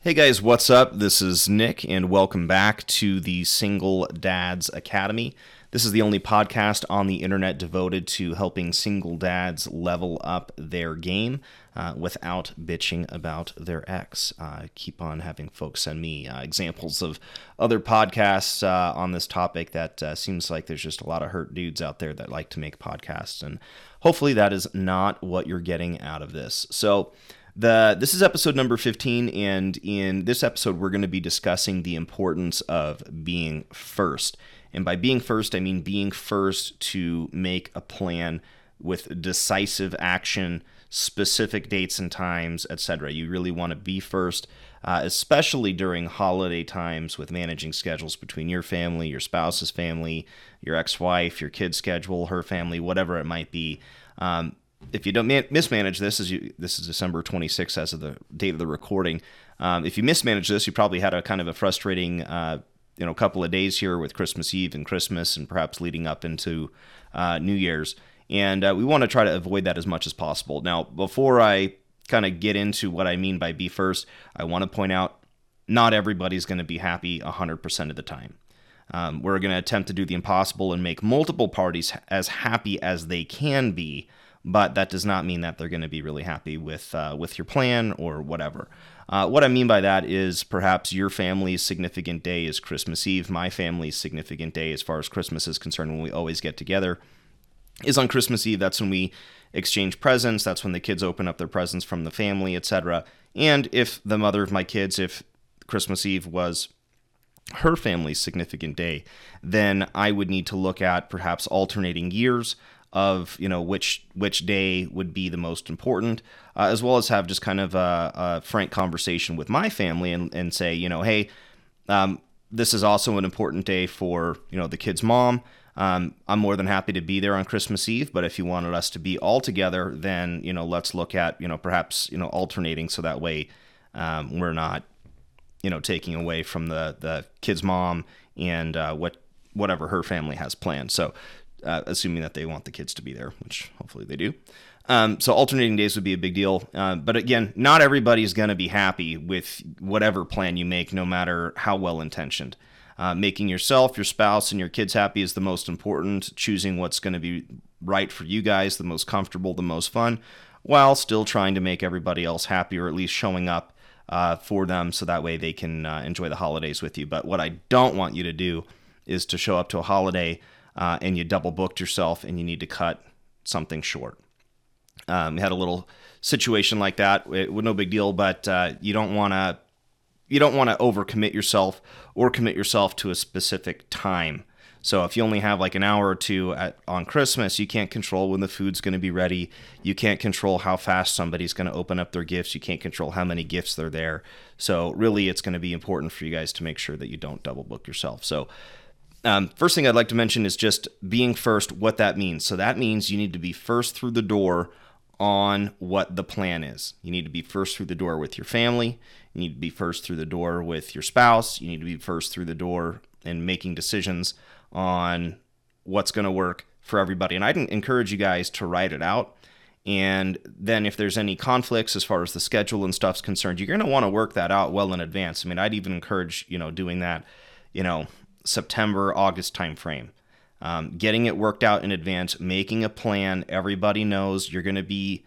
Hey guys, what's up? This is Nick, and welcome back to the Single Dads Academy. This is the only podcast on the internet devoted to helping single dads level up their game uh, without bitching about their ex. Uh, keep on having folks send me uh, examples of other podcasts uh, on this topic that uh, seems like there's just a lot of hurt dudes out there that like to make podcasts, and hopefully that is not what you're getting out of this. So, the this is episode number 15 and in this episode we're going to be discussing the importance of being first. And by being first, I mean being first to make a plan with decisive action, specific dates and times, etc. You really want to be first, uh, especially during holiday times with managing schedules between your family, your spouse's family, your ex-wife, your kid's schedule, her family, whatever it might be. Um, if you don't man- mismanage this, as you this is December 26th as of the date of the recording. Um, if you mismanage this, you probably had a kind of a frustrating, uh, you know, couple of days here with Christmas Eve and Christmas, and perhaps leading up into uh, New Year's. And uh, we want to try to avoid that as much as possible. Now, before I kind of get into what I mean by be first, I want to point out not everybody's going to be happy 100% of the time. Um, we're going to attempt to do the impossible and make multiple parties as happy as they can be but that does not mean that they're going to be really happy with uh, with your plan or whatever. Uh, what I mean by that is perhaps your family's significant day is Christmas Eve. My family's significant day, as far as Christmas is concerned, when we always get together, is on Christmas Eve. That's when we exchange presents. That's when the kids open up their presents from the family, etc. And if the mother of my kids, if Christmas Eve was her family's significant day, then I would need to look at perhaps alternating years of you know which which day would be the most important, uh, as well as have just kind of a, a, frank conversation with my family and, and say you know hey, um, this is also an important day for you know the kid's mom. Um, I'm more than happy to be there on Christmas Eve, but if you wanted us to be all together, then you know let's look at you know perhaps you know alternating so that way um, we're not you know taking away from the the kid's mom and uh, what whatever her family has planned. So uh, assuming that they want the kids to be there, which hopefully they do. Um, so alternating days would be a big deal. Uh, but again, not everybody's going to be happy with whatever plan you make, no matter how well intentioned. Uh, making yourself, your spouse, and your kids happy is the most important. Choosing what's going to be right for you guys, the most comfortable, the most fun, while still trying to make everybody else happy or at least showing up uh, for them so that way they can uh, enjoy the holidays with you. But what I don't want you to do is to show up to a holiday uh, and you double booked yourself and you need to cut something short. Um, we had a little situation like that. It was no big deal, but uh, you don't want to you don't want to overcommit yourself or commit yourself to a specific time. So if you only have like an hour or two at, on Christmas, you can't control when the food's going to be ready. You can't control how fast somebody's going to open up their gifts. You can't control how many gifts they're there. So really, it's going to be important for you guys to make sure that you don't double book yourself. So um, first thing I'd like to mention is just being first, what that means. So that means you need to be first through the door on what the plan is. You need to be first through the door with your family. You need to be first through the door with your spouse. You need to be first through the door and making decisions on what's going to work for everybody. And I'd encourage you guys to write it out. And then if there's any conflicts as far as the schedule and stuff's concerned, you're going to want to work that out well in advance. I mean, I'd even encourage, you know, doing that, you know, September, August timeframe. Um, getting it worked out in advance, making a plan. Everybody knows you're going to be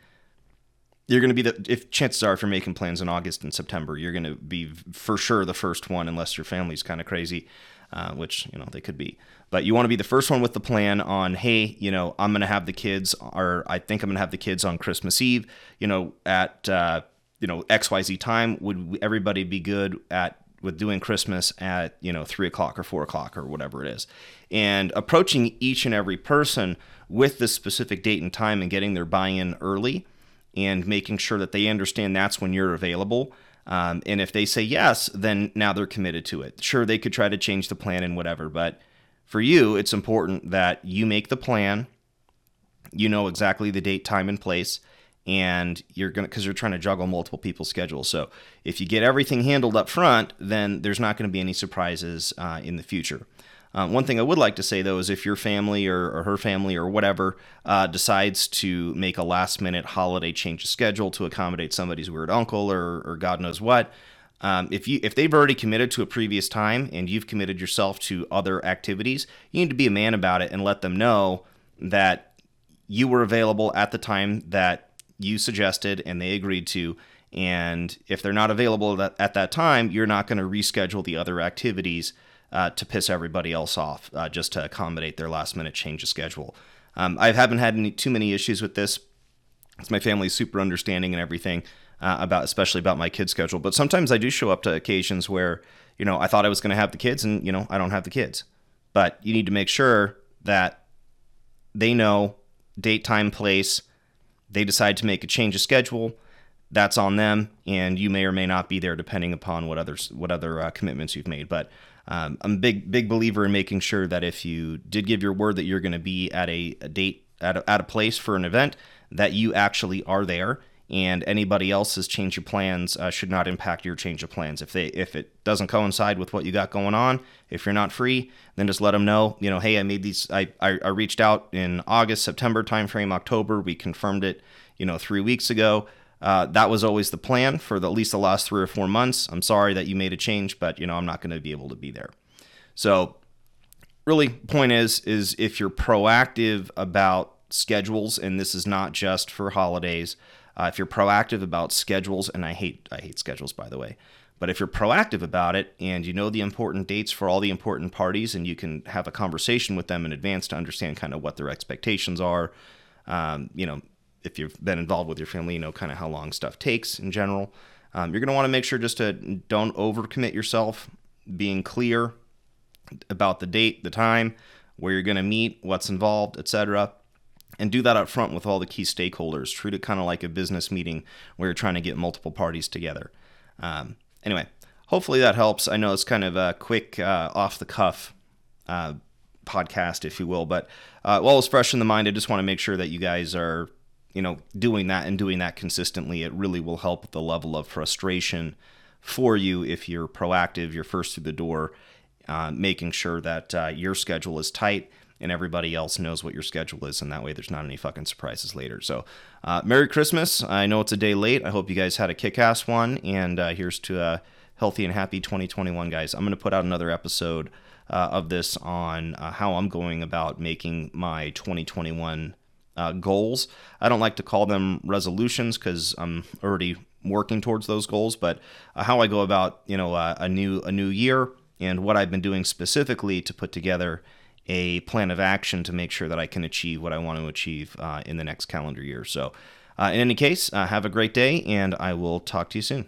you're going to be the if chances are if you're making plans in August and September, you're going to be for sure the first one unless your family's kind of crazy, uh, which you know they could be. But you want to be the first one with the plan on, hey, you know, I'm going to have the kids, or I think I'm going to have the kids on Christmas Eve, you know, at uh, you know X Y Z time. Would everybody be good at with doing Christmas at you know three o'clock or four o'clock or whatever it is, and approaching each and every person with this specific date and time and getting their buy-in early, and making sure that they understand that's when you're available. Um, and if they say yes, then now they're committed to it. Sure, they could try to change the plan and whatever, but for you, it's important that you make the plan. You know exactly the date, time, and place and you're going to because you're trying to juggle multiple people's schedules. So if you get everything handled up front, then there's not going to be any surprises uh, in the future. Um, one thing I would like to say though is if your family or, or her family or whatever uh, decides to make a last minute holiday change of schedule to accommodate somebody's weird uncle or, or God knows what, Um, if you if they've already committed to a previous time and you've committed yourself to other activities, you need to be a man about it and let them know that you were available at the time that you suggested and they agreed to. And if they're not available at that time, you're not going to reschedule the other activities uh, to piss everybody else off uh, just to accommodate their last minute change of schedule. Um, I haven't had any, too many issues with this. It's my family's super understanding and everything uh, about, especially about my kid schedule. But sometimes I do show up to occasions where, you know, I thought I was going to have the kids and, you know, I don't have the kids. But you need to make sure that they know date, time, place. They decide to make a change of schedule. That's on them, and you may or may not be there depending upon what others what other uh, commitments you've made. But um, I'm a big big believer in making sure that if you did give your word that you're going to be at a, a date at a, at a place for an event, that you actually are there and anybody else's change of plans uh, should not impact your change of plans. If they if it doesn't coincide with what you got going on, if you're not free, then just let them know. You know, hey, I made these. I I, I reached out in August, September timeframe, October. We confirmed it. You know, three weeks ago. Uh, that was always the plan for the, at least the last three or four months. I'm sorry that you made a change, but you know I'm not going to be able to be there. So, really, point is is if you're proactive about schedules, and this is not just for holidays. Uh, if you're proactive about schedules, and I hate I hate schedules by the way, but if you're proactive about it and you know the important dates for all the important parties, and you can have a conversation with them in advance to understand kind of what their expectations are, um, you know, if you've been involved with your family, you know kind of how long stuff takes in general. Um, you're going to want to make sure just to don't overcommit yourself, being clear about the date, the time, where you're going to meet, what's involved, etc and do that up front with all the key stakeholders. Treat it kind of like a business meeting where you're trying to get multiple parties together. Um, anyway, hopefully that helps. I know it's kind of a quick, uh, off the cuff uh, podcast, if you will, but uh, while it's fresh in the mind, I just want to make sure that you guys are, you know, doing that and doing that consistently. It really will help the level of frustration for you if you're proactive, you're first through the door, uh, making sure that uh, your schedule is tight and everybody else knows what your schedule is, and that way there's not any fucking surprises later. So, uh, Merry Christmas. I know it's a day late. I hope you guys had a kick ass one, and uh, here's to a healthy and happy 2021, guys. I'm going to put out another episode uh, of this on uh, how I'm going about making my 2021 uh, goals. I don't like to call them resolutions because I'm already working towards those goals, but uh, how I go about, you know, a new a new year and what I've been doing specifically to put together a plan of action to make sure that I can achieve what I want to achieve uh, in the next calendar year. So, uh, in any case, uh, have a great day, and I will talk to you soon.